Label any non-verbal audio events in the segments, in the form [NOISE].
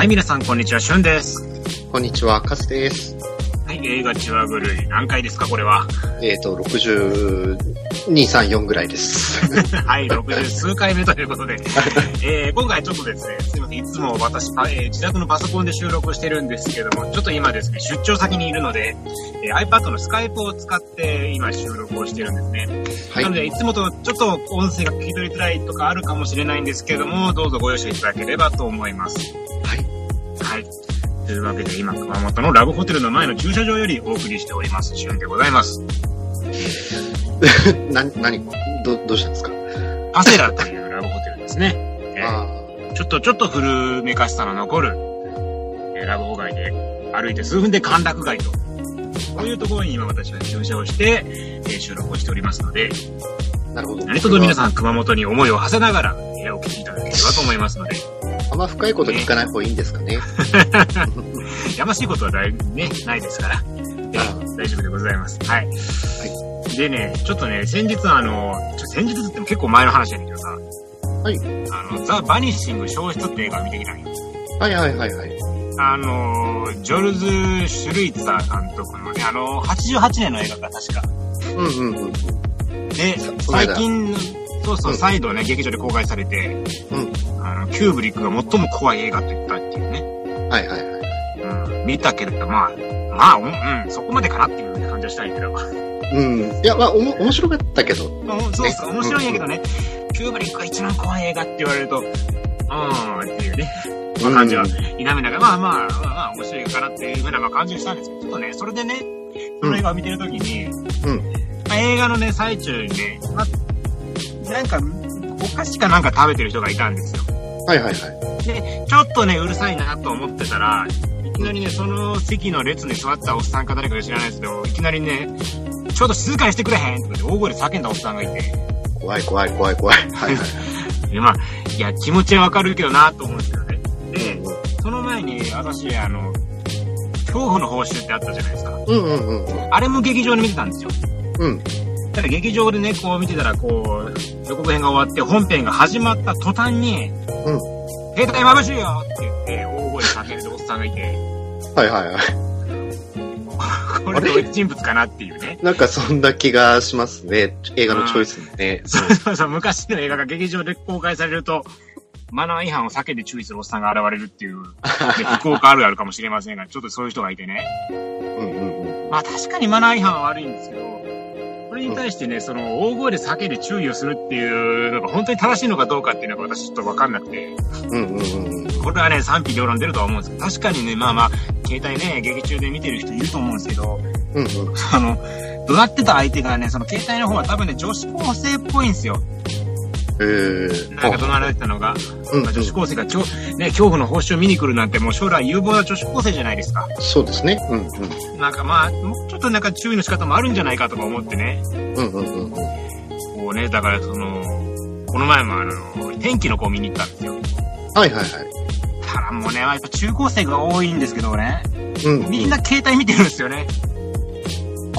はい、皆さん、こんにちは、しゅんです。こんにちは、カズです。はい、映画チワグルイ。何回ですか、これは？えっ、と、62、3、4ぐらいです。[LAUGHS] はい、60数回目ということで、[LAUGHS] えー、今回ちょっとですね、すいません、いつも私、パえー自宅のパソコンで収録してるんですけども、ちょっと今ですね、出張先にいるので、えー iPad のスカイプを使って今収録をしてるんですね。はいなの。で、いつもとちょっと音声が聞き取りづらいとかあるかもしれないんですけども、どうぞご容赦いただければと思います。はい。はい。というわけで、今、熊本のラブホテルの前の駐車場よりお送りしております、しゅんでございます。[LAUGHS] な、何、ど、どうしたんですか？パセラというラブホテルですね。えーあちょっと、ちょっと古めかしさの残る、えーラブホ街で歩いて数分で歓楽街と。こういうところに今私は駐車をして、えー収録をしておりますので、あ、なるほど。何卒皆さん熊本に思いを馳せながら、えーお聞きいただければと思いますので、あんま深いこと聞かない方がいいんですかね。[LAUGHS] やましいことはだい、ね、ないですから、えあー大丈夫でございます。はい。でね、ちょっとね、先日あの、先日っても結構前の話やねんけどさ、はい。あの、ザ・バニッシング消失って映画見てきたんよ。はいはいはいはい。あの、ジョルズ・シュルイツァー監督のね、あの、88年の映画が確か。うんうんうん。で最近、そうそう、うん再度ね、劇場で公開されて、うん。あの、キューブリックが最も怖い映画と言ったっていうね。はいはいはい。うん、見たけれど、まあ、まあ、うん、うん、そこまでかなっていう感じはしたんやけど。うん。いや、まあ、おも、面白かったけど。うんそうそう、面白いんやけどね、キューブリックが一番怖い映画って言われると、うーん、っていうね、まあ、感じは否めながら、まあまあ、まあまあ、面白いかなっていうふうなまあ感じがしたんですけど、ちょっとね、それでね、その映画を見てるときに、うん。まあ、映画のね、最中にね、まあ、なんか、お菓子かなんか食べてる人がいたんですよ。はいはいはい。で、ちょっとね、うるさいなと思ってたら、いきなりね、その席の列に座ったおっさんか誰か知らないですけど、いきなりね、ちょっと静かにしてくれへんって大声で叫んだおっさんがいて、怖い怖い怖い怖い。はいはい。[LAUGHS] で、まあ、いや、気持ちはわかるけどなと思うんですけどね。で、うその前に、私、あの、恐怖の報酬ってあったじゃないですか。んうんうんうん。あれも劇場で見てたんですよ。うん。ただ劇場でね、こう見てたら、こう、予告編が終わって本編が始まった途端に、うん。携帯眩しいよって言って、大声で叫んでるおっさんがいて、はいはいはい。これどういう人物かなっていうね。なんかそんな気がしますね。映画のチョイスもね。そうそうそう、昔の映画が劇場で公開されると、マナー違反を避けて注意するおっさんが現れるっていう、で [LAUGHS] 福岡あるあるかもしれませんが、ちょっとそういう人がいてね。うんうんうん。まあ確かにマナー違反は悪いんですけど、これに対してね、その大声で避けて注意をするっていうのが本当に正しいのかどうかっていうのが私ちょっとわかんなくて、うんうんうんうん。これはね、賛否両論出るとは思うんですけど、確かにね、まあまあ、携帯ね、劇中で見てる人いると思うんですけど、うんうん。あの、怒鳴ってた相手がね、その携帯の方は多分ね、女子高生っぽいんですよ。えー。なんか怒鳴られてたのが、うんまあ女子高生がちょ、ね、恐怖の報酬を見に来るなんてもう将来有望な女子高生じゃないですか。そうですね。うんうん。なんかまあ、もうちょっとなんか注意の仕方もあるんじゃないかとか思ってね。うんうんうんうん。こうね、だからその、この前もあの、天気の子を見に行ったんですよ。はいはいはい。ただもうね、やっぱ中高生が多いんですけどね、うん、うん。みんな携帯見てるんですよね。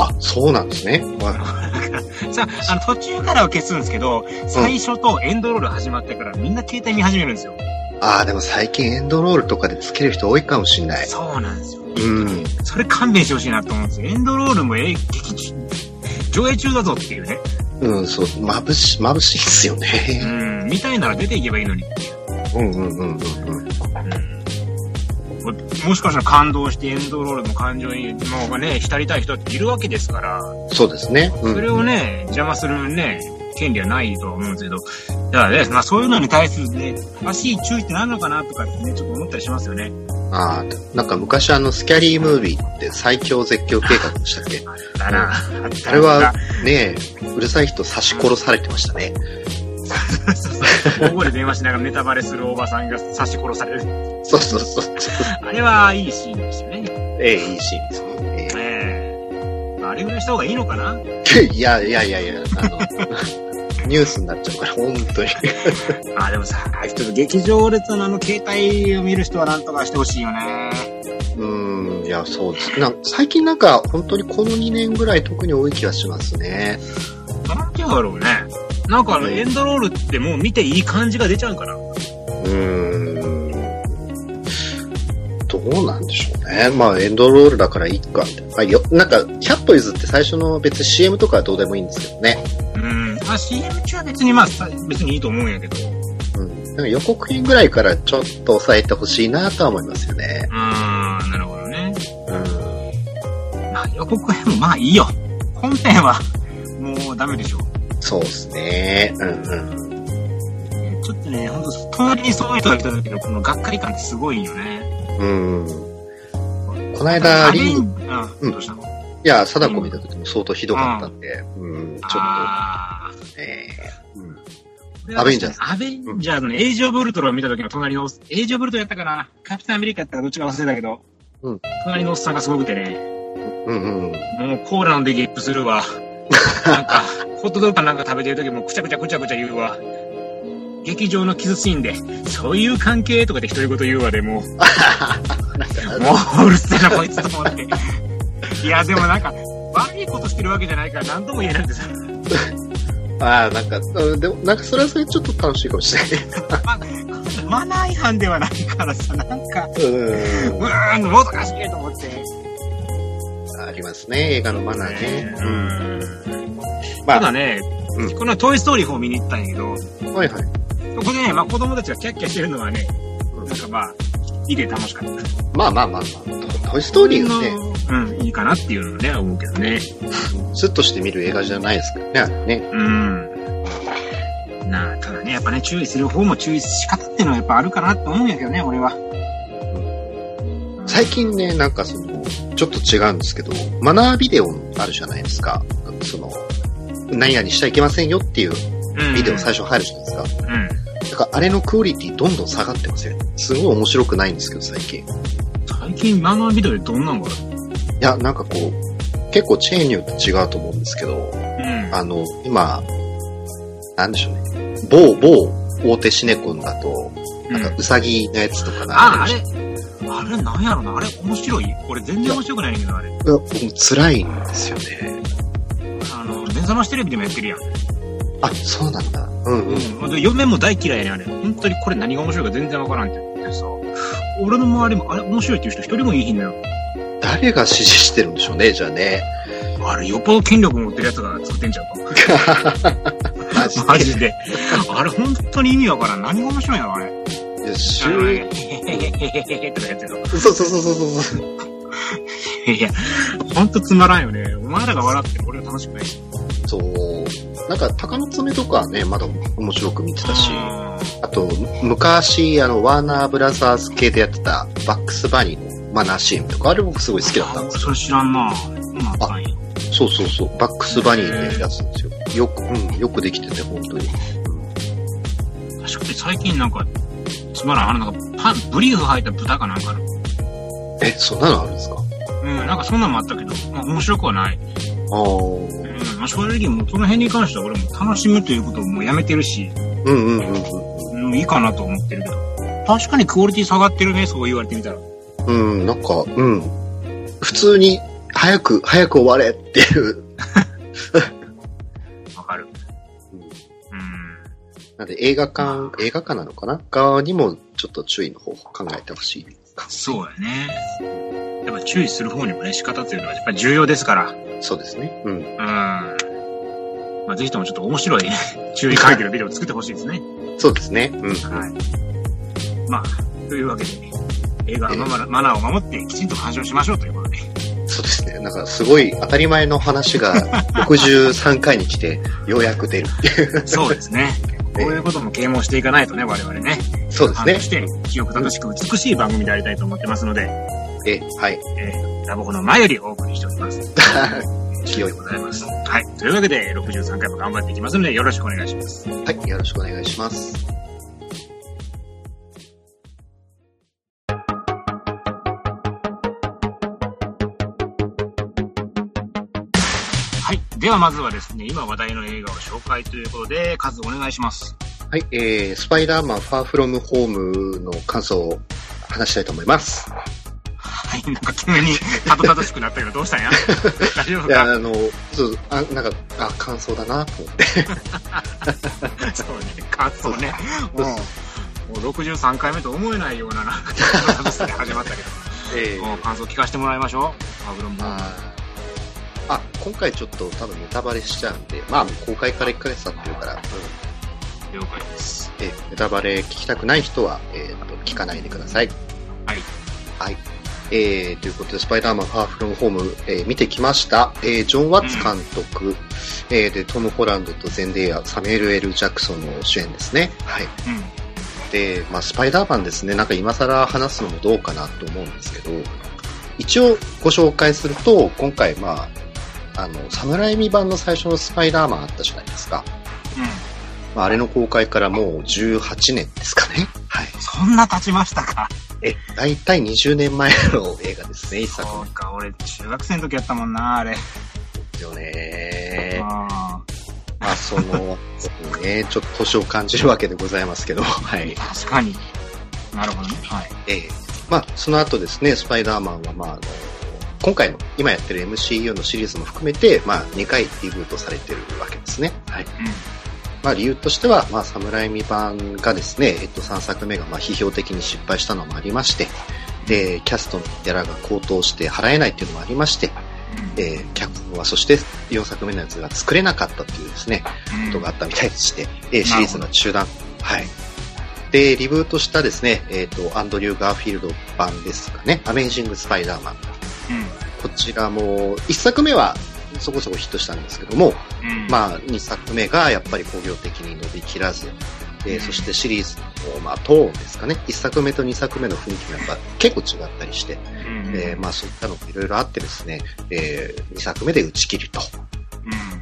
あ、そうなんですね。は [LAUGHS] さあ、あの、途中からは消すんですけど、最初とエンドロール始まってからみんな携帯見始めるんですよ。い。ああ、でも最近エンドロールとかでつける人多いかもしんない。そうなんですよ。うん。それ勘弁してほしいなと思うんですよ。エンドロールもえ劇中、上映中だぞっていうね。うん、そう、眩し、眩しいっすようね。ん、見たいなら出ていけばいいのに。うんうんうんうんうん。ももしかしたら感動してエンドロールの感情にもうね、浸りたい人っているわけですから、そうですね。うん。それをね、邪魔するね、権利はないとは思うんですけど、だからね、まあそういうのに対するね、正しい注意って何なのかなとかってね、ちょっと思ったりしますよね。ああ、なんか昔あの、スキャリームービーって最強絶叫計画でしたっけ？だな、あったあれは、ねうるさい人刺し殺されてましたね。[LAUGHS] 大声で電話しながらネタバレするおばさんが刺し殺される。そうそうそう。あれはいいシーンでしたね。ええ、いいシーンですね。ええあれぐらいした方がいいのかな？え [LAUGHS] えいやいやいやいや、あの、[LAUGHS] ニュースになっちゃうから、本当に。[LAUGHS] あ、でもさ、ちょっと劇場列のあの携帯を見る人はなんとかしてほしいよね。うーん、いや、そうです。な最近なんか、本当にこの2年ぐらい特に多い気がしますね。なんて言うんだろうね。なんかあの、うんエンドロールってもう見ていい感じが出ちゃうから。うーん。うなんでしょうね。まあ、エンドロールだからいいか、みたいな。まあ、よ、なんか、100歩譲って最初の別に CM とかはどうでもいいんですけどね。うん。まあ CM 中は別にまあさ別にいいと思うんやけど。うん。なんか予告編ぐらいからちょっと抑えてほしいなとは思いますよね。うーん、なるほどね。うん。まあ予告編もまあいいよ。本編はもうダメでしょ。そうですね。うんうん。ちょっとね、ほんと、隣にそういう人が来た時のこのがっかり感ってすごいよね。うん。この間、リン、いうん、どうしたの？や、貞子見た時も相当ひどかったんで、うん、ちょっあと、えーうん。ーアベンジャーズアベンジャーズのエイジオブウルトロンを見た時の隣のエイジオブウルトロンやったかな？カピタンアメリカやったかどっちか忘れたけど、うん隣のおっさんがすごくてね、うんうん。もうコーラ飲んでゲップするわ。なんか、ホットドッグかなんか食べてる時もくちゃくちゃくちゃくちゃ言うわ。劇場のキスシーンで、そういう関係とかで独り言言うわでもう、もううるせえなこいつと思って。いや、でもなんか、悪いことしてるわけじゃないから何とも言えなくてさ。ああ、なんか、うんでも、なんかそれはそれちょっと楽しいかもしれない。[LAUGHS] ま、マナー違反ではないからさ、なんか、うん。うーん、もどかしいと思って。ありますね、映画のマナーね。う。ん。まあ、ただね、うんこのトイストーリー4見に行ったんやけど、はいはい。ここでね、まあ子供たちがキャッキャしてるのはね、うんなんかまあ、いいで楽しかった。まあまあまあまあ、トイストーリーはね、うん、いいかなっていうのはね、思うけどね。スッとして見る映画じゃないですからね、ね。うん。なあ、ただね、やっぱね、注意する方も注意仕方っていうのはやっぱあるかなと思うんやけどね、俺は。最近ね、なんかその、ちょっと違うんですけど、マナービデオあるじゃないですか。その、何々しちゃいけませんよっていううん。ビデオ最初入るじゃないですか。うん。だからあれのクオリティどんどん下がってますよね。すごい面白くないんですけど、最近。い最近マナービデオでどんなんがある？や、なんかこう、結構チェーンによって違うと思うんですけど、うん。あの、今、なんでしょうね。某、某大手シネコンだと、なんかウサギのやつとかあ、あ流れれ、あれなんやろな、あれ面白い？俺全然面白くないねんけど、あれ。いやもう辛いんですよね。あの、目覚ましテレビでもやってるやん。あ、そうなんだ。うんうん。うん。で嫁も大嫌いやねん、あれ。本当にこれ何が面白いか全然わからんって言ってさ。俺の周りも、あれ面白いっていう人一人もいいひんのよ。誰が支持してるんでしょうね、じゃあね。あれ、よっぽど権力持ってるやつが作ってんちゃうか。[LAUGHS] マジで。あれ、本当に意味わからん。何が面白いんやろ、あれ。で。いや、週へへへへへへとかやってるの。そうそうそうそうそう。いや、ほんとつまらんよね。お前らが笑っても俺は楽しくないし。そう。なんか、鷹の爪とかはね、まだ面白く見てたし、ああと、昔、あの、ワーナーブラザーズ系でやってた、バックスバニーのマナー CM とか、あれ僕すごい好きだったんですよ。それ知らんなあ。そうそうそう、バックスバニーのやつですよ。よく、うん、よくできてて、本当に。確かに最近なんか、つまらん、あの、なんか、パン、ブリーフ履いた豚かなんかある。え、そんなのあるんですか？うん、なんかそんなんもあったけど、まあ面白くはない。ああ。うん、まあ正直もうその辺に関しては俺も楽しむということをもうやめてるし、うんうんうんうん。うん、いいかなと思ってるけど。確かにクオリティ下がってるね、そう言われてみたら。うん、なんか、うん。普通に、早く、早く終われっていう。なんで映画館、映画館なのかな側にもちょっと注意の方法考えてほしいか。そうやね。やっぱ注意する方にもね、仕方っていうのはやっぱり重要ですから。そうですね。うん。うん。まあ、ぜひともちょっと面白い [LAUGHS] 注意喚起のビデオを作ってほしいですね。そうですね。うん。はい。まあ、というわけで、映画のマナマナーを守ってきちんと鑑賞しましょうということで。そうですね。なんかすごい当たり前の話が63回に来てようやく出るっていう。[LAUGHS] そうですね。こういうことも啓蒙していかないとね、我々ね。そうですねそ。して、記憶正しく美しい番組でありたいと思ってますので、え、はい。えー、ラボコの前よりお送りしております。清いでございます。はい。というわけで、63回も頑張っていきますので、よろしくお願いします。はい。よろしくお願いします。ではまずはですね、今話題の映画を紹介ということで、数お願いします。はい。えー、スパイダーマンファーフロムホームの感想を話したいと思います。はい。なんか急にたどたどしくなったけど、どうしたんや？[LAUGHS] 大丈夫いや、かあの、そう、あ、なんか、あ、感想だなと思って。[LAUGHS] そうね。感想ね。もう、もう63回目と思えないような、なんか、[LAUGHS] 始まったけど。ええもう感想聞かせてもらいましょう。パブロンボーム。今回ちょっと多分ネタバレしちゃうんで、まあ公開から1ヶ月経ってるから、うん、了解です。えネタバレ聞きたくない人は、えー、あと聞かないでください。はい。はい。えー、ということで、スパイダーマンファーフロムホーム、えー見てきました。えー、ジョン・ワッツ監督、えーで、トム・ホランドとゼンデイヤ、サミュエル・エル・ジャクソンの主演ですね。はい。うん。で、まあ、スパイダーマンですね、なんか今更話すのもどうかなと思うんですけど、一応ご紹介すると、今回、まあ、あの、サムライミ版の最初のスパイダーマンあったじゃないですか。まあ、あれの公開からもう18年ですかね。はい。そんな経ちましたかえ、だいたい20年前の映画ですね、一作そうか、俺中学生の時やったもんな、あれ。ですよね。あまあ、その、[LAUGHS] ね、ちょっと年を感じるわけでございますけど、はい。あ、確かに。なるほどね。はい。ええまあ、その後ですね、スパイダーマンは、まあ、あの、今回の、今やってる MCU のシリーズも含めて、まあ、2回リブートされてるわけですね。はい。まあ、理由としては、まあ、サムライミ版がですね、えっと、3作目が、まあ、批評的に失敗したのもありまして、で、キャストのギャラが高騰して払えないっていうのもありまして、うん。えー、脚本は、そして4作目のやつが作れなかったというですね、うんことがあったみたいでして、えーシリーズの中断。はい。で、リブートしたですね、えっ、と、アンドリュー・ガーフィールド版ですかね、アメイジング・スパイダーマン。うん。こちらも、1作目はそこそこヒットしたんですけども、うん。まあ、2作目がやっぱり工業的に伸びきらず、えそしてシリーズの、まあ、トーンですかね、1作目と2作目の雰囲気がやっぱ結構違ったりして、うん。えーまあそういったのもいろいろあってですね、え2作目で打ち切りと。うん。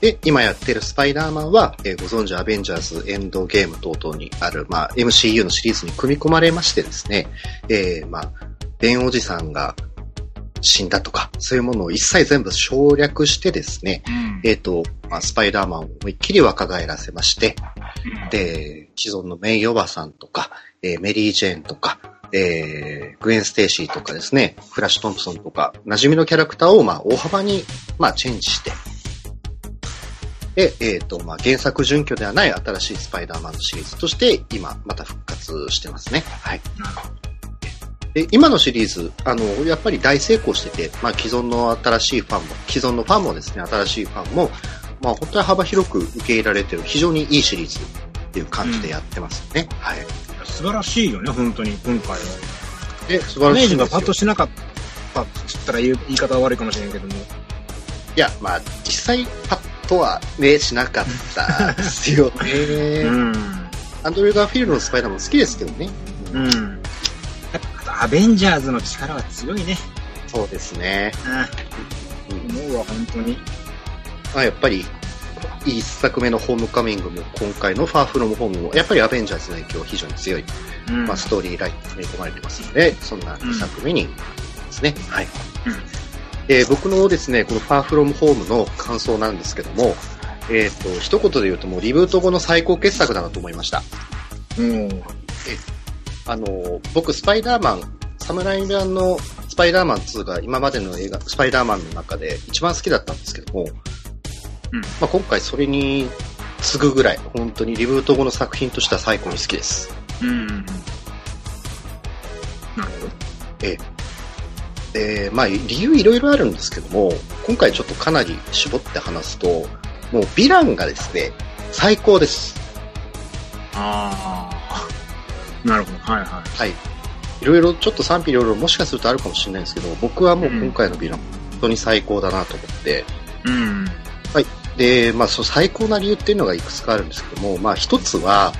で、今やってるスパイダーマンは、えーご存知アベンジャーズエンドゲーム等々にある、まあ MCU のシリーズに組み込まれましてですね、えーまあ、ベンおじさんが死んだとか、そういうものを一切全部省略してですね、うん。えっ、と、まあ、スパイダーマンを思いっきり若返らせまして、うん、で、既存のメイおばさんとか、えーメリー・ジェーンとか、えーグウェン・ステイシーとかですね、フラッシュ・トンプソンとか、馴染みのキャラクターを、まあ、大幅に、まあ、チェンジして、で、えっ、と、まあ、原作準拠ではない新しいスパイダーマンのシリーズとして、今、また復活してますね。はい。で、今のシリーズ、あの、やっぱり大成功してて、まあ、既存の新しいファンも、既存のファンもですね、新しいファンも、まあ、本当に幅広く受け入れられてる、非常にいいシリーズっていう感じでやってますね。はい。素晴らしいよね、本当に、今回は。で、素イメー晴らしいんですよジがパッと。しなかったって言ったら言い方は悪いかもしれんけども。いや、まあ、実際、パッとはね、しなかったですよね。[LAUGHS] ん。アンドリュー・ガーフィールドのスパイダーも好きですけどね。うん。アベンジャーズの力は強いね。そうですね。うん思うわ、本当に。まあ、やっぱり、一作目のホームカミングも、今回のファーフロムホームも、やっぱりアベンジャーズの影響は非常に強い、うん。まあ、ストーリーラインに組み込まれてますので、そんな2作目にですね。はい。うんえー僕のですね、このファーフロムホームの感想なんですけども、えっ、と、一言で言うともうリブート後の最高傑作だなと思いました。うん。あの、僕、スパイダーマン、サムライ版のスパイダーマン2が今までの映画、スパイダーマンの中で一番好きだったんですけども、うんまあ、今回それに次ぐぐらい、本当にリブート後の作品としては最高に好きです。うん。なるほど。で、まあ、理由いろいろあるんですけども、今回ちょっとかなり絞って話すと、もうヴィランがですね、最高です。ああ。なるほど。はいははい。いろいろちょっと賛否両論もしかするとあるかもしれないですけど、僕はもう今回のヴィラン、本当に最高だなと思って、い。うん。で、まあ、その最高な理由っていうのがいくつかあるんですけども、まあ、一つは、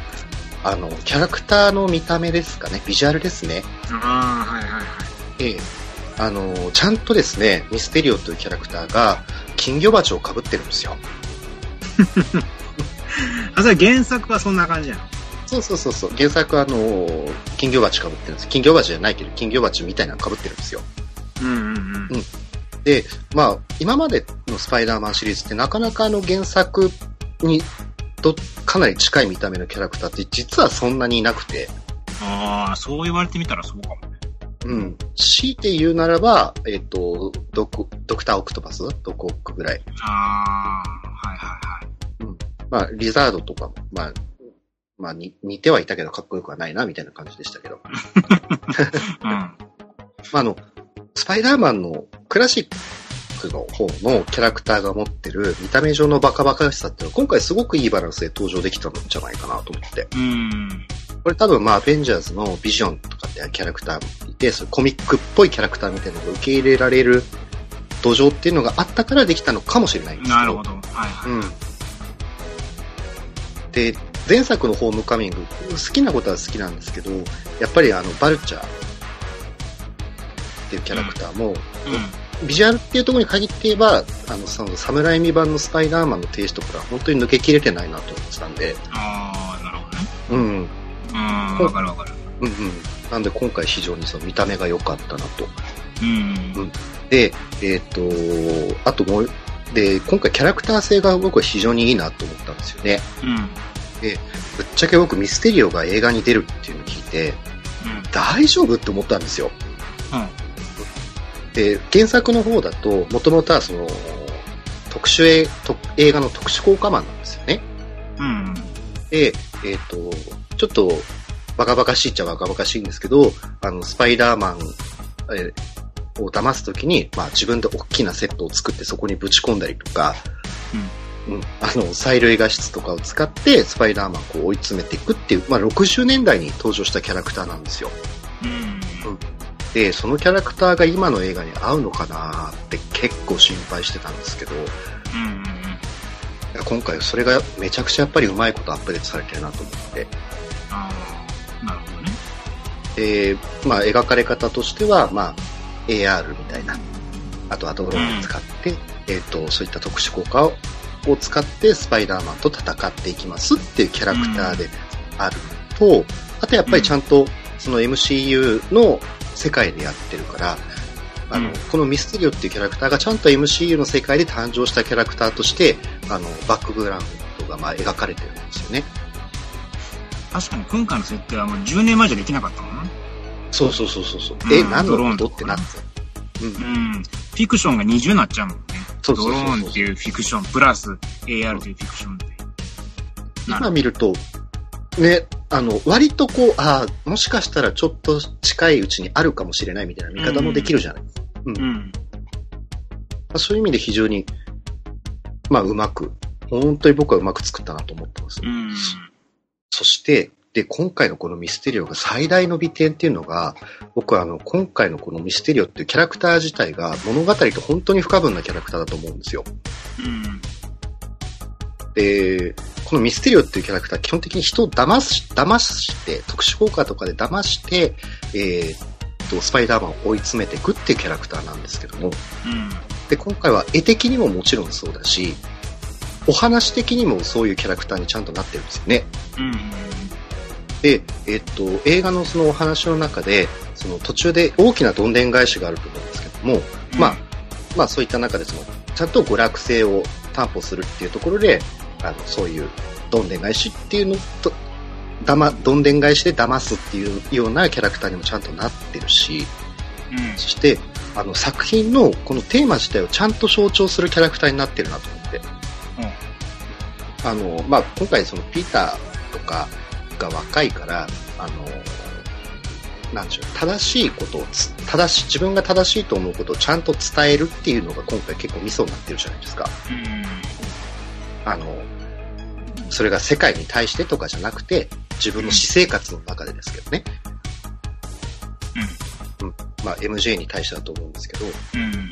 あの、キャラクターの見た目ですかね、ビジュアルですね。ああ、はいはいはい。ええ。あの、ちゃんとですね、ミステリオというキャラクターが、金魚鉢を被ってるんですよ。[LAUGHS] あ、それ原作はそんな感じやん。そうそうそうそう。原作はあの、金魚鉢被ってるんです。金魚鉢じゃないけど、金魚鉢みたいなの被ってるんですよ。うんうんうん。で、まあ、今までのスパイダーマンシリーズってなかなかあの原作にとかなり近い見た目のキャラクターって実はそんなにいなくて、ああ、そう言われてみたらそうかもね。うん。強いて言うならば、えっ、と、ドク、ドクターオクトパス？ドコオクぐらい。ああ、はいはいはい。まあ、リザードとかも、まあ、まあ、に似てはいたけどかっこよくはないな、みたいな感じでしたけど。[LAUGHS] うん。まあ、あの、スパイダーマンのクラシックの方のキャラクターが持ってる見た目上のバカバカしさっていうのは今回すごくいいバランスで登場できたんじゃないかなと思って。うん。これ多分まあ、アベンジャーズのビジョンとかってキャラクターいて、そコミックっぽいキャラクターみたいなのが受け入れられる土壌っていうのがあったからできたのかもしれないんですけど。なるほど。はい、はい。うん。で、前作のホームカミング、好きなことは好きなんですけど、やっぱりあの、バルチャーっていうキャラクターも、うんうん、ビジュアルっていうところに限って言えば、あの、その、サムライミ版のスパイダーマンの停止とか本当に抜けきれてないなと思ってたんで。ああ、なるほどね。うん。うん、わかるわかる。うんうん。なんで今回非常にその見た目が良かったなと。うん。うん。で、えっ、ー、と、あともう、で、今回キャラクター性が僕は非常にいいなと思ったんですよね。うん。で、ぶっちゃけ僕ミステリオが映画に出るっていうのを聞いて、うん、大丈夫って思ったんですよ。うん。で、原作の方だと、もともとはその、特殊映映画の特殊効果マンなんですよね。うん。で、えっ、ー、と、ちょっと、バカバカしいっちゃバカバカしいんですけど、あの、スパイダーマン、えー、を騙すときに、まあ自分で大きなセットを作ってそこにぶち込んだりとか、うん、うん、あの、催涙画質とかを使ってスパイダーマンをこう追い詰めていくっていう、まあ60年代に登場したキャラクターなんですよ。うん、うんで、そのキャラクターが今の映画に合うのかなって結構心配してたんですけど、うんうん、今回それがめちゃくちゃやっぱりうまいことアップデートされてるなと思って。ああ、なるほどね。で、まあ描かれ方としては、まあ AR みたいな、あとはドローンを使って、うん、えっ、ー、と、そういった特殊効果をを使ってスパイダーマンと戦っていきますっていうキャラクターであると、うん、あとやっぱりちゃんとその MCU の世界でやってるから、あの、うん、このミステリオっていうキャラクターがちゃんと MCU の世界で誕生したキャラクターとして、あの、バックグラウンドがまあ描かれてるんですよね。確かに今回の設定はもう10年前じゃできなかったもんな。そうそうそうそう。うん、え、何のこと？ってなって。うん。うん。フィクションが20になっちゃうもんね。そうそうそうドローンっていうフィクション、プラス AR というフィクションで。今見ると、ね、あの、割とこう、ああ、もしかしたらちょっと近いうちにあるかもしれないみたいな見方もできるじゃないですか。うん。うん、まあ、そういう意味で非常に、まあ、うまく、本当に僕はうまく作ったなと思ってます。うん、そして、で、今回のこのミステリオが最大の美点っていうのが、僕はあの、今回のこのミステリオっていうキャラクター自体が物語と本当に不可分なキャラクターだと思うんですよ。うん。で、このミステリオっていうキャラクター、基本的に人を騙し、騙して、特殊効果とかで騙して、えー、と、スパイダーマンを追い詰めていくっていうキャラクターなんですけども、うん、で、今回は絵的にももちろんそうだし、お話的にもそういうキャラクターにちゃんとなってるんですよね。うん、で、えっ、と、映画のそのお話の中で、その途中で大きなどんでん返しがあると思うんですけども、うん、まあ、まあそういった中でその、ちゃんと娯楽性を担保するっていうところで、あの、そういうどんでん返しっていうのと、だま、どんでん返しで騙すっていうようなキャラクターにもちゃんとなってるし、うん、そして、あの、作品のこのテーマ自体をちゃんと象徴するキャラクターになってるなと思って。うん、あの、まあ、今回そのピーターとかが若いから、あの、なんでしょう、正しいことを正し、自分が正しいと思うことをちゃんと伝えるっていうのが今回結構ミソになってるじゃないですか。うん、あの、それが世界に対してとかじゃなくて、自分の私生活の中でですけどね。うん。うん。まあ、MJ に対してだと思うんですけど、うん。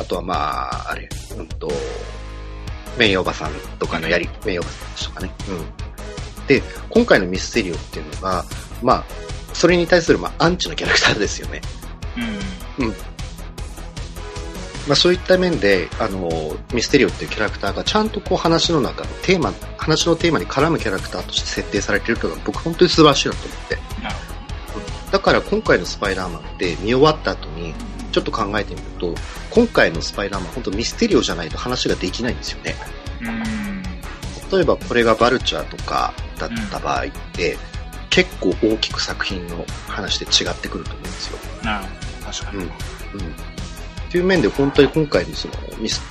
あとはまあ、あれ、うんと、メイおばさんとかのやり、メイおばさんとかね。うん。で、今回のミステリオっていうのが、まあ、それに対する、まあ、アンチのキャラクターですよね。うん。うん。まあ、そういった面で、あの、ミステリオっていうキャラクターがちゃんとこう話の中のテーマ、話のテーマに絡むキャラクターとして設定されているというのは僕本当に素晴らしいなと思って。だから今回のスパイダーマンって見終わった後にちょっと考えてみると、今回のスパイダーマン本当ミステリオじゃないと話ができないんですよね。例えばこれがバルチャーとかだった場合って、結構大きく作品の話で違ってくると思うんですよ。なるほど。確かに。うん。うんっていう面で本当に今回のそのミス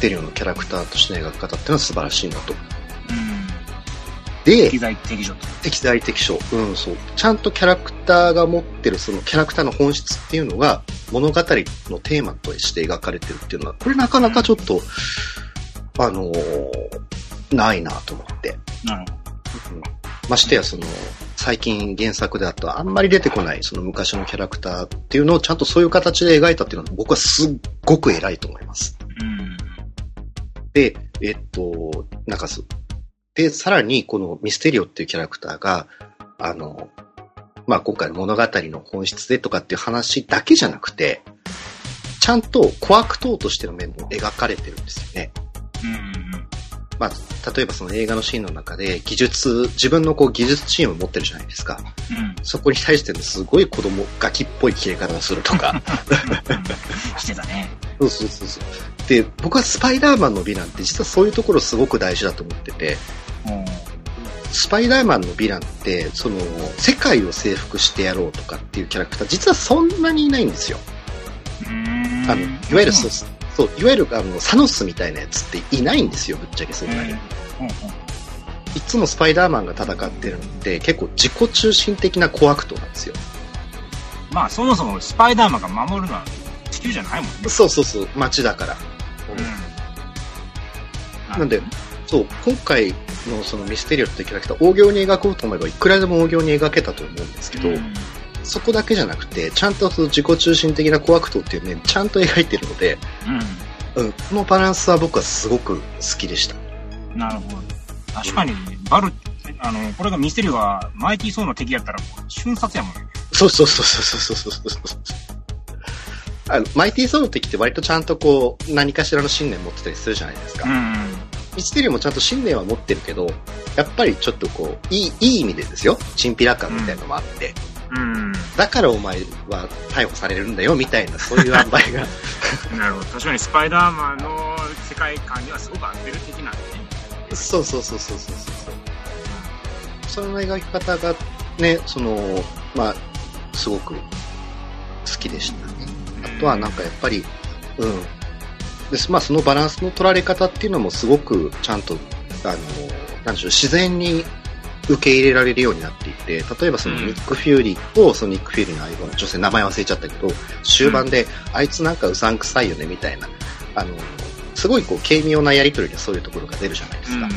テリオのキャラクターとしての描き方っていうのは素晴らしいなと。うん、で、適材適所と。適材適所。うん、そう。ちゃんとキャラクターが持ってるそのキャラクターの本質っていうのが物語のテーマとして描かれてるっていうのは、これなかなかちょっと、あのーないなと思って。なるほうんましてやその、最近原作であとあんまり出てこないその昔のキャラクターっていうのをちゃんとそういう形で描いたっていうのは僕はすっごく偉いと思います。ど。うん。で、えっと、なんかす、で、さらにこのミステリオっていうキャラクターが、あの、まあ、今回の物語の本質でとかっていう話だけじゃなくて、ちゃんと小悪党としての面も描かれてるんですよね。うん。まあ、例えばその映画のシーンの中で技術、自分のこう技術チームを持ってるじゃないですか。うん。そこに対してのすごい子供、ガキっぽい切れ方をするとか。してたね。そうそうそうそう。で、僕はスパイダーマンのヴィランって実はそういうところすごく大事だと思ってて、うん。スパイダーマンのヴィランって、その、世界を征服してやろうとかっていうキャラクター、実はそんなにいないんですよ。うん。あの、いわゆるそう、そう、いわゆるあの、サノスみたいなやつっていないんですよ、ぶっちゃけそんなに。うん。いつもスパイダーマンが戦ってるのって結構自己中心的な小悪党なんですよ。まあ、そもそもスパイダーマンが守るのは地球じゃないもんね。そうそうそう、街だから。うん。なんで、そう、今回のそのミステリオってキャラクター、大行に描こうと思えばいくらでも大行に描けたと思うんですけど、うんそこだけじゃなくて、ちゃんとその自己中心的な小悪党っていう面、ちゃんと描いてるので、うん、このバランスは僕はすごく好きでした。うん。なるほど。確かに、バル、あの、これがミステリオがマイティーソーの敵やったら、瞬殺やもんね。そうそうそうそうそうそうそうそう。あの、マイティーソーの敵って割とちゃんとこう、何かしらの信念持ってたりするじゃないですか。うん。ミステリオもちゃんと信念は持ってるけど、やっぱりちょっとこう、いい、いい意味でですよ。チンピラ感みたいなのもあって。うん。だからお前は逮捕されるんだよ、みたいな、そういう塩梅が。[LAUGHS] なるほど。確かにスパイダーマンの世界観にはすごく合ってる的なんでね。そうそうそうそうそうそう。その描き方がね、その、まあ、すごく好きでしたね。あとはなんかやっぱり、うん。です。まあそのバランスの取られ方っていうのもすごくちゃんと、あの、なんでしょう、自然に受け入れられるようになっていて、例えばそのうんニック・フューリーとそのニック・フューリーの相棒の女性、名前忘れちゃったけど、終盤で、あいつなんかうさんくさいよね、みたいな、あの、すごいこう軽妙なやりとりでそういうところが出るじゃないですか。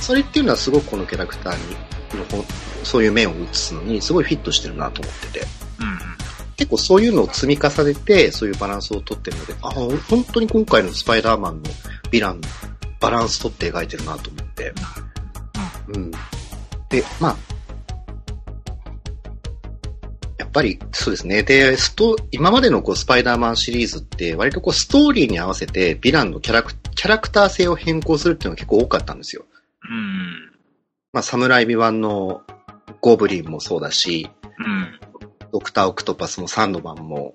それっていうのはすごくこのキャラクターに、のそういう面を映すのにすごいフィットしてるなと思ってて。結構そういうのを積み重ねて、そういうバランスを取ってるので、あ、本当に今回のスパイダーマンのヴィラン、バランス取って描いてるなと思って。うん。で、まあ、やっぱりそうですね。で、スト、今までのこうスパイダーマンシリーズって割とこうストーリーに合わせてヴィランのキャラクキャラクター性を変更するっていうのが結構多かったんですよ。うん。まあ、サムライビワンのゴブリンもそうだし、うん。ドクター・オクトパスもサンドマンも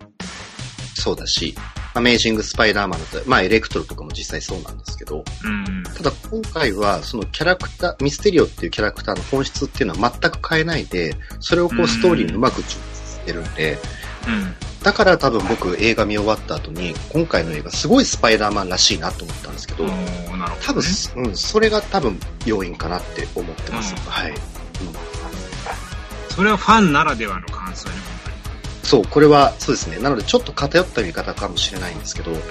そうだし、アメージング・スパイダーマンだと、まあエレクトロとかも実際そうなんですけど、うん。ただ今回はそのキャラクター、ミステリオっていうキャラクターの本質っていうのは全く変えないで、それをこうんうストーリーにうまく準備させてるんで、うん。だから多分僕映画見終わった後に、今回の映画すごいスパイダーマンらしいなと思ったんですけど、おーなるほど、多分、うん、それが多分要因かなって思ってます。うんはい。それはファンならではの感想ね、そう、これはそうですね。なのでちょっと偏った見方かもしれないんですけど、本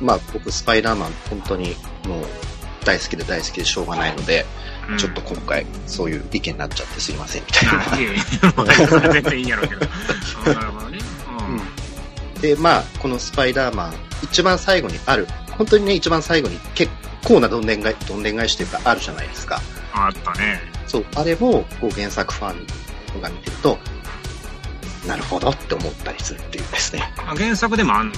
まあ僕スパイダーマン本当にもう大好きで大好きでしょうがないので、当に。ちょっと今回そういう意見になっちゃってすいませんみたいな。いやいや、まあそれは絶対いやろうけど。あなるほどね。うん。で、まあこのスパイダーマン一番最後にある、本当にね一番最後に結構などんでん返どんでん返しというかあるじゃないですか。あったね。そう、あれもこう原作ファンが見てると、なるほどって思ったりするっていうですね。あ原作でもあんの？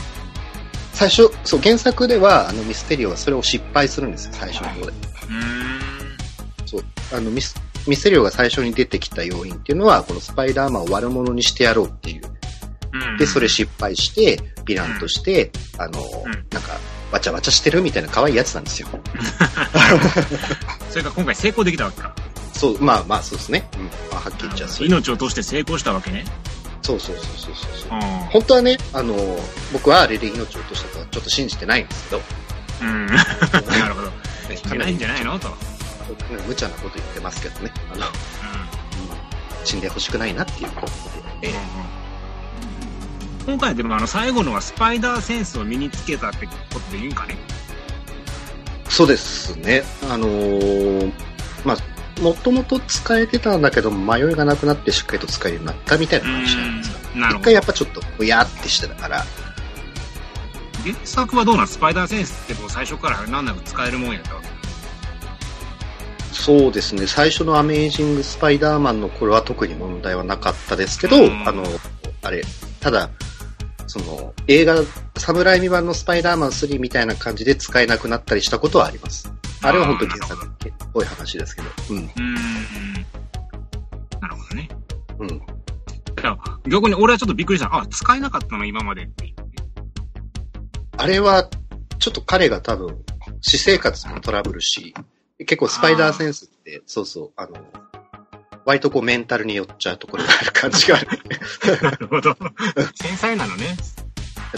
最初、そう、原作ではあのミステリオはそれを失敗するんですよ、最初の方で。うーん。そう。あのミス、ミステリオが最初に出てきた要因っていうのは、このスパイダーマンを悪者にしてやろうっていう。うんで、それ失敗して、ヴィランとして、あの、うんなんか、わちゃわちゃしてるみたいな可愛いやつなんですよ。[LAUGHS] それが今回成功できたわけか。そう、まあまあそうですね。うん。まあ、はっきり言っちゃう命を通して成功したわけね。そうそうそうそうそうそう。う本当はね、あの、僕はあれで命を落としたとはちょっと信じてないんですけど、ん。うん。[LAUGHS] なるほど。いけないんじゃないの？と。無茶なこと言ってますけどね。あの、うん、死んでほしくないなっていうことで。え今回でもあの最後のはスパイダーセンスを身につけたってことでいいんかね？そうですね。あのー、まあ、もともと使えてたんだけど、迷いがなくなってしっかりと使えるようになったみたいな話なんですか。一回やっぱちょっと、うやってしてたから。原作はどうなんスパイダーセンスってもう最初から何なく使えるもんやったわけそうですね。最初のアメージング・スパイダーマンの頃は特に問題はなかったですけど、あの、あれ、ただ、その、映画、サムライミ版のスパイダーマン3みたいな感じで使えなくなったりしたことはあります。あれは本当に原作っぽい話ですけど。うん。うん。なるほどね。うん。逆に俺はちょっとびっくりした。あ、使えなかったの今までってあれは、ちょっと彼が多分、私生活もトラブルし、結構スパイダーセンスって、そうそう、あの、割とこうメンタルに寄っちゃうところがある感じがある。なるほど。[LAUGHS] 繊細なのね。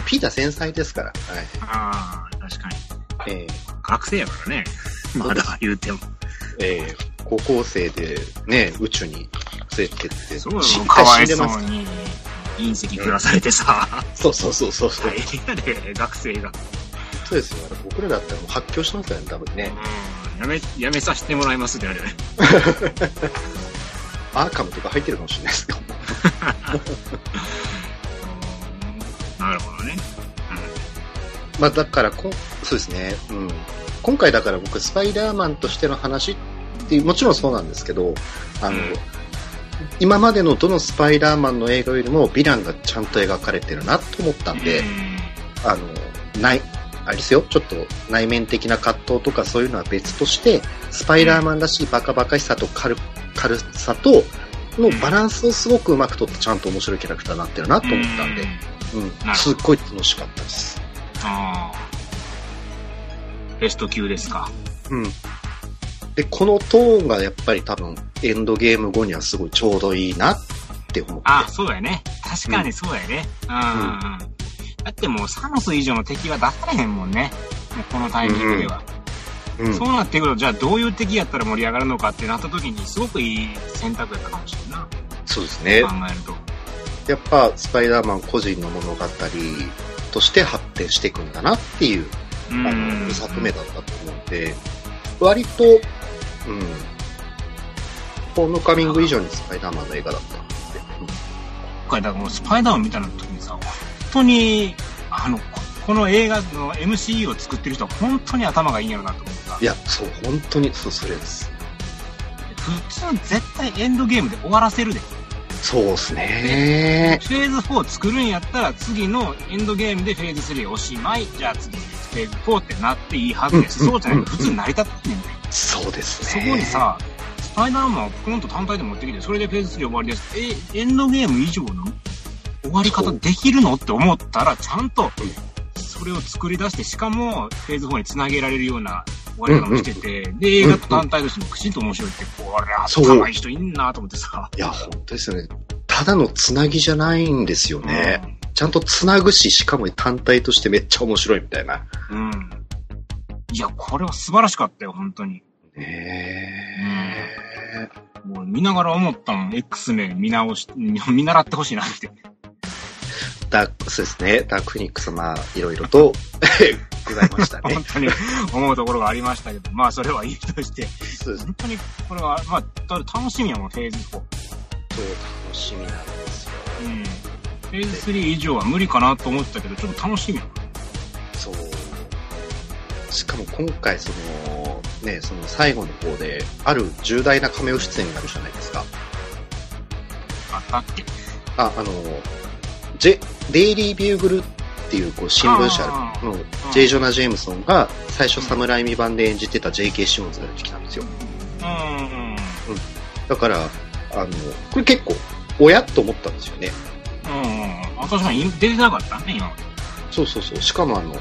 ピーター繊細ですから。はい。ああ、確かに。ええー、学生やからね。まだ言うても。ええー、高校生でね、宇宙に連れてって、そうかわいそうに隕石降らされてさ。そうそうそうそう。大変やで、学生が。そうですよ。僕らだったらもう発狂しますよね、多分ね。うん。やめ、やめさせてもらいますってあれ。[LAUGHS] アーカムとか入ってるかもしれないですけど。[LAUGHS] なるほどね。うん、まあだからこ、そうですね。うん。今回だから僕、スパイダーマンとしての話ってもちろんそうなんですけど、あの、うん、今までのどのスパイダーマンの映画よりもヴィランがちゃんと描かれてるなと思ったんで、うん、あの、ない、あれですよ、ちょっと内面的な葛藤とかそういうのは別として、スパイダーマンらしいバカバカしさと軽軽さと、のバランスをすごくうまくとってちゃんと面白いキャラクターになってるなと思ったんで、うん、すっごい楽しかったです。ああ。ベスト級ですか。うん。で、このトーンがやっぱり多分、エンドゲーム後にはすごいちょうどいいなって思って。あ、そうだよね。確かにそうやね。うん。うん、だってもうサノス以上の敵は出されへんもんね。もうこのタイミングでは。うんうん、そうなってくると、じゃあどういう敵やったら盛り上がるのかってなった時に、すごくいい選択やったかもしれんなそうですね。考えると。やっぱ、スパイダーマン個人の物語として発展していくんだなっていう、あの、2作目だったと思うんで、割と、うん、ホームカミング以上にスパイダーマンの映画だったんで。今回、だからスパイダーマンみたいな時にさ、本当に、あの、この映画の MCU を作ってる人は本当に頭がいいんやろなと思った。いや、そう、本当に、そう、それです。普通絶対エンドゲームで終わらせるで。そうっすねフェーズ4作るんやったら次のエンドゲームでフェーズ3おしまい。じゃあ次フェーズ4ってなっていいはずです。そうじゃないと普通成り立ってんねんそうですね。そこにさ、スパイダーマンをポンと単体で持ってきて、それでフェーズ3終わりです。え、エンドゲーム以上の終わり方できるのって思ったら、ちゃんとそれを作り出して、しかもフェーズ4につなげられるような終わり方もしてて、うんうん、で、映画と単体としてもきちんと面白いって、これ、頭いい人いんなと思ってさ。いや、本当ですよね。ただのつなぎじゃないんですよね。うん、ちゃんとつなぐし、しかも単体としてめっちゃ面白いみたいな。うん。いや、これは素晴らしかったよ、本当に。ねえ、うん。もう見ながら思ったもん、X 名見直し、見習ってほしいなって。ダーク、そうですね、ダークフィニックスまあ、いろいろと [LAUGHS] ございましたね。本当に思うところがありましたけど、まあ、それはいいとして、そうです、本当に、これは、まあ、楽しみやもん、フェーズ4。そう、楽しみなんですよ。うん。フェーズ3以上は無理かなと思ってたけど、ちょっと楽しみやそう。しかも今回、その、ね、その最後の方で、ある重大なカメオ出演になるじゃないですか。あったっけ？あ、あの、デイリー・ビューグルっていうこう新聞社のジェイ・ジョナ・ジェームソンが最初サムライミ版で演じてた J.K. シモンズが出てきたんですよ。うん。うん。だから、あの、これ結構、おやと思ったんですよね。うん。確かに出てなかったね、今そうそうそう。しかもあの、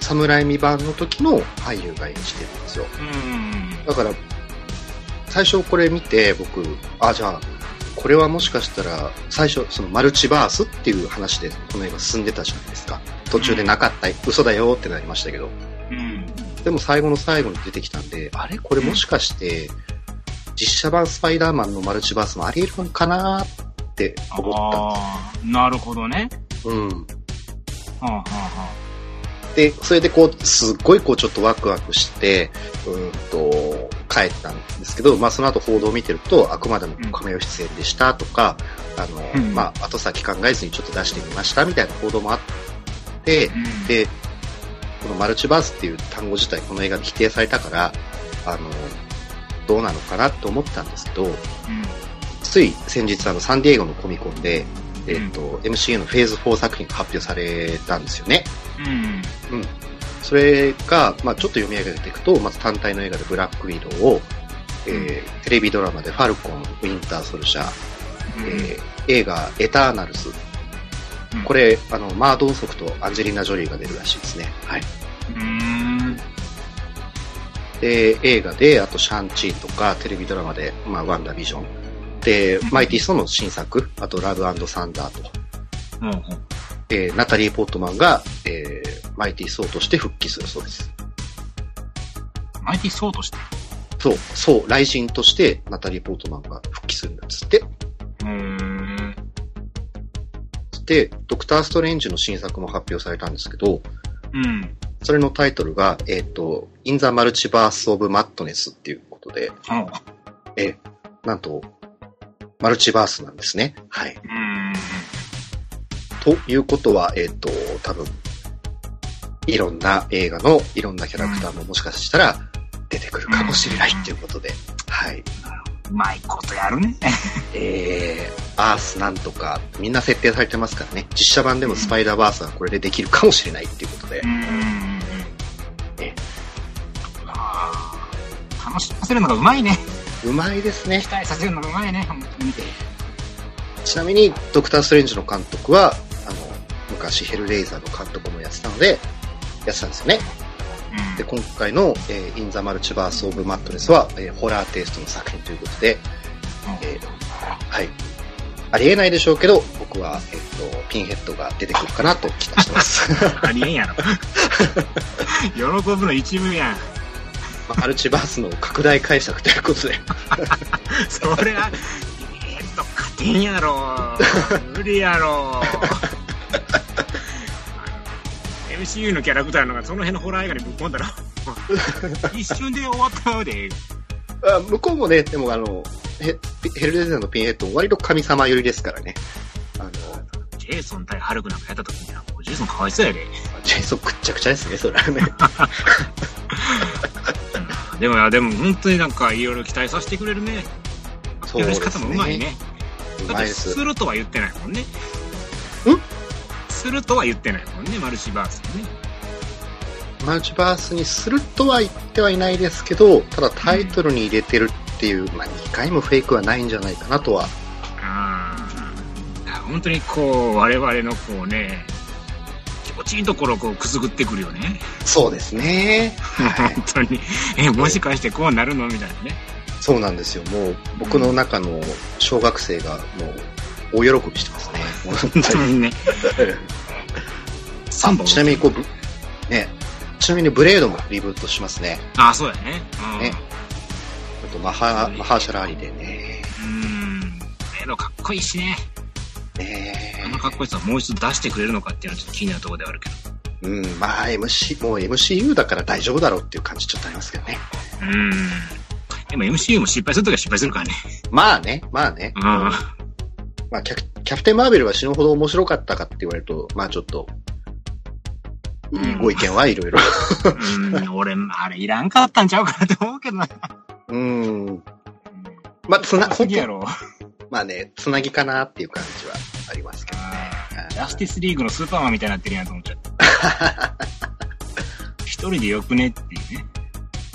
サムライミ版の時の俳優が演じてるんですよ。うん。だから、最初これ見て僕、あ、じゃあ、これはもしかしたら、最初、そのマルチバースっていう話でこの映画進んでたじゃないですか。途中でなかった、うん、嘘だよってなりましたけど。うん。でも最後の最後に出てきたんで、あれ？これもしかして、実写版スパイダーマンのマルチバースもあり得るのかなって思ったんです。なるほどね。うん。はあ、はあはあ、で、それでこう、すっごいこうちょっとワクワクして、うんと、帰ったんですけど、まあその後報道を見てると、あくまでも亀吉出演でしたとか、うん、あの、うん、まあ後先考えずにちょっと出してみましたみたいな報道もあって、うん、で、このマルチバースっていう単語自体この映画で否定されたから、あの、どうなのかなと思ったんですけど、うん、つい先日あのサンディエゴのコミコンで、えっ、ー、と、うん、MCU のフェーズ4作品が発表されたんですよね。うん。うん。それが、まあちょっと読み上げていくと、まず単体の映画でブラックウィドウを、えー、テレビドラマでファルコン、ウィンターソルジャー、うん、えー、映画エターナルズ、これ、あの、マー・ドンソクとアンジェリーナ・ジョリーが出るらしいですね。はい。で、映画で、あと、シャンチーとか、テレビドラマで、まあ、ワンダービジョン。で、マイティストの新作、あと、ラブサンダーと。うんうん、えー、ナタリー・ポットマンが、えー、マイティソーとして復帰するそうです。マイティソーとして？そう、そう、雷神としてナタリー・ポートマンが復帰するんだっつって。うん。で、ドクター・ストレンジの新作も発表されたんですけど、うん。それのタイトルが、えっ、ー、と、In the Multiverse of Madness っていうことで、うん、え、なんと、マルチバースなんですね。はい。ということは、えっ、ー、と、多分、いろんな映画のいろんなキャラクターももしかしたら出てくるかもしれないっていうことで、はい。うまいことやるね。[LAUGHS] えー、アースなんとか、みんな設定されてますからね。実写版でもスパイダーバースはこれでできるかもしれないっていうことで。うん。え楽しませるのがうまいね。うまいですね。期待させるのがうまいね、見て。ちなみに、ドクター・ストレンジの監督は、昔ヘルレイザーの監督もやってたので、やってたんですよね。うん、で、今回の、えー、イン・ザ・マルチバース・オブ・マッドネスは、えー、ホラーテイストの作品ということで、うん、えー、はい。ありえないでしょうけど、僕は、えっ、ー、と、ピンヘッドが出てくるかなと期待してます。[LAUGHS] ありえんやろ。[LAUGHS] 喜ぶの一部やん。マルチバースの拡大解釈ということで。[LAUGHS] それは、えっと、勝てんやろ。無理やろ。MCU のキャラクターのがその辺のホラー映画にぶっ込んだら [LAUGHS] 一瞬で終わったよで。あ向こうもね、でもあの、ヘヘルレゼンのピンヘッドも割と神様寄りですからね。あの、ジェイソン対ハルクなんかやった時には、もうジェイソンかわいそうやで。ジェイソンくっちゃくちゃですね、それはね。[LAUGHS] でも、でも本当になんかいろいろ期待させてくれるね。そうですね。方もうまいね。うまいです。するとは言ってないもんね。んするとは言ってないもんね、マルチバースにね。マルチバースにするとは言ってはいないですけど、ただタイトルに入れてるっていう、うん、まあ2回もフェイクはないんじゃないかなとは。ああ。本当にこう、我々のこうね、気持ちいいところをこうくすぐってくるよね。そうですね。[LAUGHS] 本当に。え、もしかしてこうなるのみたいなね。そうなんですよ。もう僕の中の小学生がもう大喜びしてますね。本当にね。[LAUGHS] 3本。ちなみにこう、ね、ちなみにブレードもリブートしますね。ああ、そうやね。ね。あとマハ、マハーシャルアリでね。うん。ブレードかっこいいしね。ねあのかっこいいさもう一度出してくれるのかっていうのはちょっと気になるところではあるけど。うん、まあ MC、もう MCU だから大丈夫だろうっていう感じちょっとありますけどね。うん。でも MCU も失敗するときは失敗するからね。まあね、まあね。うん。まあキャ、キャプテン・マーベルは死ぬほど面白かったかって言われると、まあちょっと、いいご意見はいろいろ。うん、俺、あれいらんかったんちゃうかなと思うけどな。うん。まあ、つな、ほんと、まあね、つなぎかなっていう感じはありますけどね。ジャスティスリーグのスーパーマンみたいになってるやんと思っちゃった。[LAUGHS] 一人でよくねっていうね。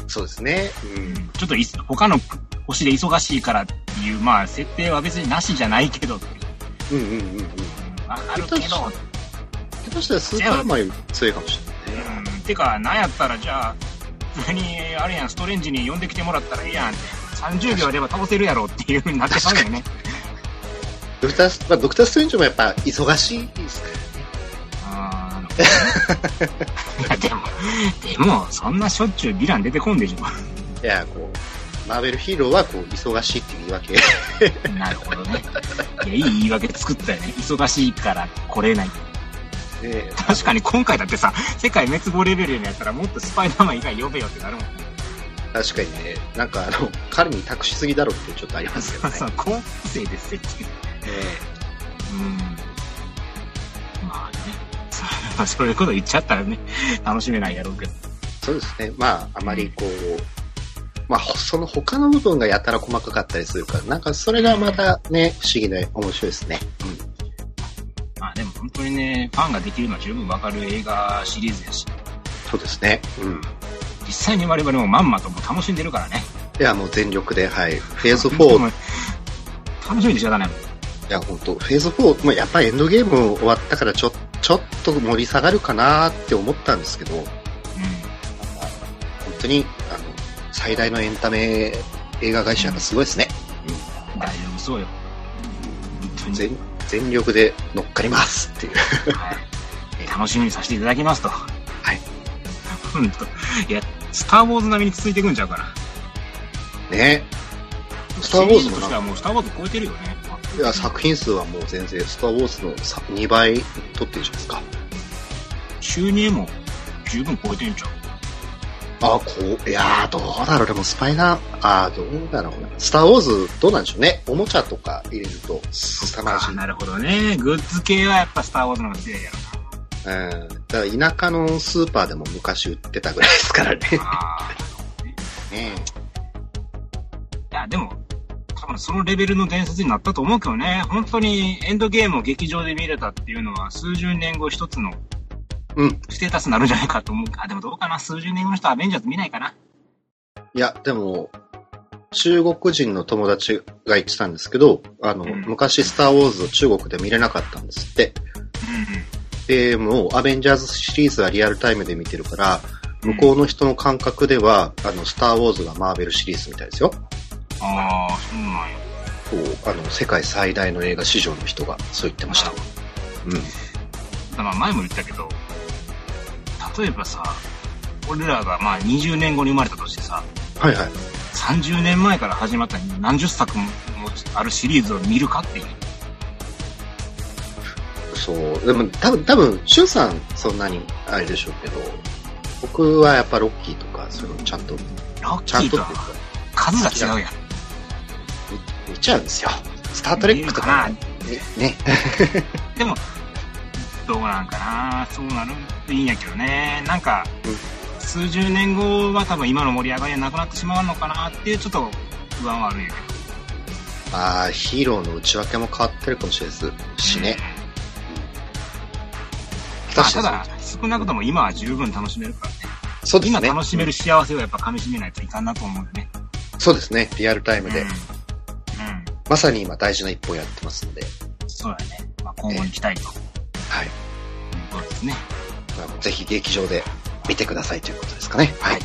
そうですね。うん。ちょっとい、他の星で忙しいからっていう、まあ、設定は別になしじゃないけど。うんうんうんうん。わかるけど。下手したらスーパーマンより強いかもしれないね。うん。てか、なんやったら、じゃあ、普通に、あれやん、ストレンジに呼んできてもらったらええやんって。30秒あれば倒せるやろっていう風になってたんだよね。ドクター、まあ、ドクターストレンジもやっぱ忙しいですからね。あいや、でも、でも、そんなしょっちゅうヴィラン出てこんでしょ。いや、こう、マーベルヒーローはこう、忙しいっていう言い訳。なるほどね。いや、いい言い訳作ったよね。忙しいから来れない。ね確かに今回だってさ、世界滅亡レベルのやったらもっとスパイダーマン以外呼べよってなるもん。確かにね、なんかあの、彼に託しすぎだろってちょっとありますけどね。そう、高校生ですって。うん。まあね。まあそういうこと言っちゃったらね、楽しめないやろうけど。そうですね。まあ、あまりこう、まあ、ほその他の部分がやたら細かかったりするから、なんかそれがまたね、不思議で面白いですね。まあでも本当にね、ファンができるのは十分わかる映画シリーズですし、そうですね。うん。実際に我々もまんまともう楽しんでるからね。いや、もう全力で、はい。フェーズで4、も楽しみでしょうがないや、本当フェーズ4、まあ、やっぱりエンドゲーム終わったからちょ、ちょっと盛り下がるかなって思ったんですけど、本当に、あの、最大のエンタメ映画会社がすごいですね。うん。大丈夫そうよ。全、全力で乗っかりますっていう。はい。楽しみにさせていただきますと。はい。[LAUGHS] いや、スター・ウォーズ並みに続いていくんちゃうかな。ね。スター・ウォーズとしてはもうスター・ウォーズ超えてるよね。いや、作品数はもう全然、スター・ウォーズのさ2倍取ってるじゃないですか。収入も十分超えてんちゃうあ、こう、いやー、どうだろう、でもスパイダー、あーどうだろうな。スター・ウォーズ、どうなんでしょうね。おもちゃとか入れると、凄まじい。なるほどね。グッズ系はやっぱスター・ウォーズの方が強いやろうん。だから田舎のスーパーでも昔売ってたぐらいですからね。な。あーねいや、でも、多分そのレベルの伝説になったと思うけどね。本当にエンドゲームを劇場で見れたっていうのは数十年後一つのうん。ステータスになるんじゃないかと思う。あ、でもどうかな。数十年後の人はアベンジャーズ見ないかな。いや、でも、中国人の友達が言ってたんですけど、あの、うん昔スター・ウォーズを中国で見れなかったんですって。で、もう、アベンジャーズシリーズはリアルタイムで見てるから、向こうの人の感覚では、あの、スター・ウォーズがマーベルシリーズみたいですよ。ああ、そうなんや。こう、あの、世界最大の映画市場の人がそう言ってました。うん。だから前も言ったけど、例えばさ、俺らがまあ20年後に生まれたとしてさ、はいはい。30年前から始まった何十作もあるシリーズを見るかっていう。そう。でも、多分、多分、シュンさん、そんなに、あれでしょうけど、僕はやっぱロッキーとか、そういうのちゃんと、ロッキーとはか、数が違うやん。見見ちゃうんですよ。スタートレックとか、ね。ね。[LAUGHS] でも、どうなんかなそうなるといいんやけどね。なんか、うん数十年後は多分今の盛り上がりはなくなってしまうのかなっていうちょっと不安はあるんやけど。ああ、ヒーローの内訳も変わってるかもしれないですしね。まあ、確かただ、少なくとも今は十分楽しめるからね。に。そうですね。今楽しめる幸せをやっぱ噛み締めないといかんなと思うよね。そうですね。リアルタイムで。うん。うん。まさに今大事な一本やってますので。そうだね。まあ、今後に期待というはい。ことですね。まあぜひ劇場で見てくださいということですかね。はい。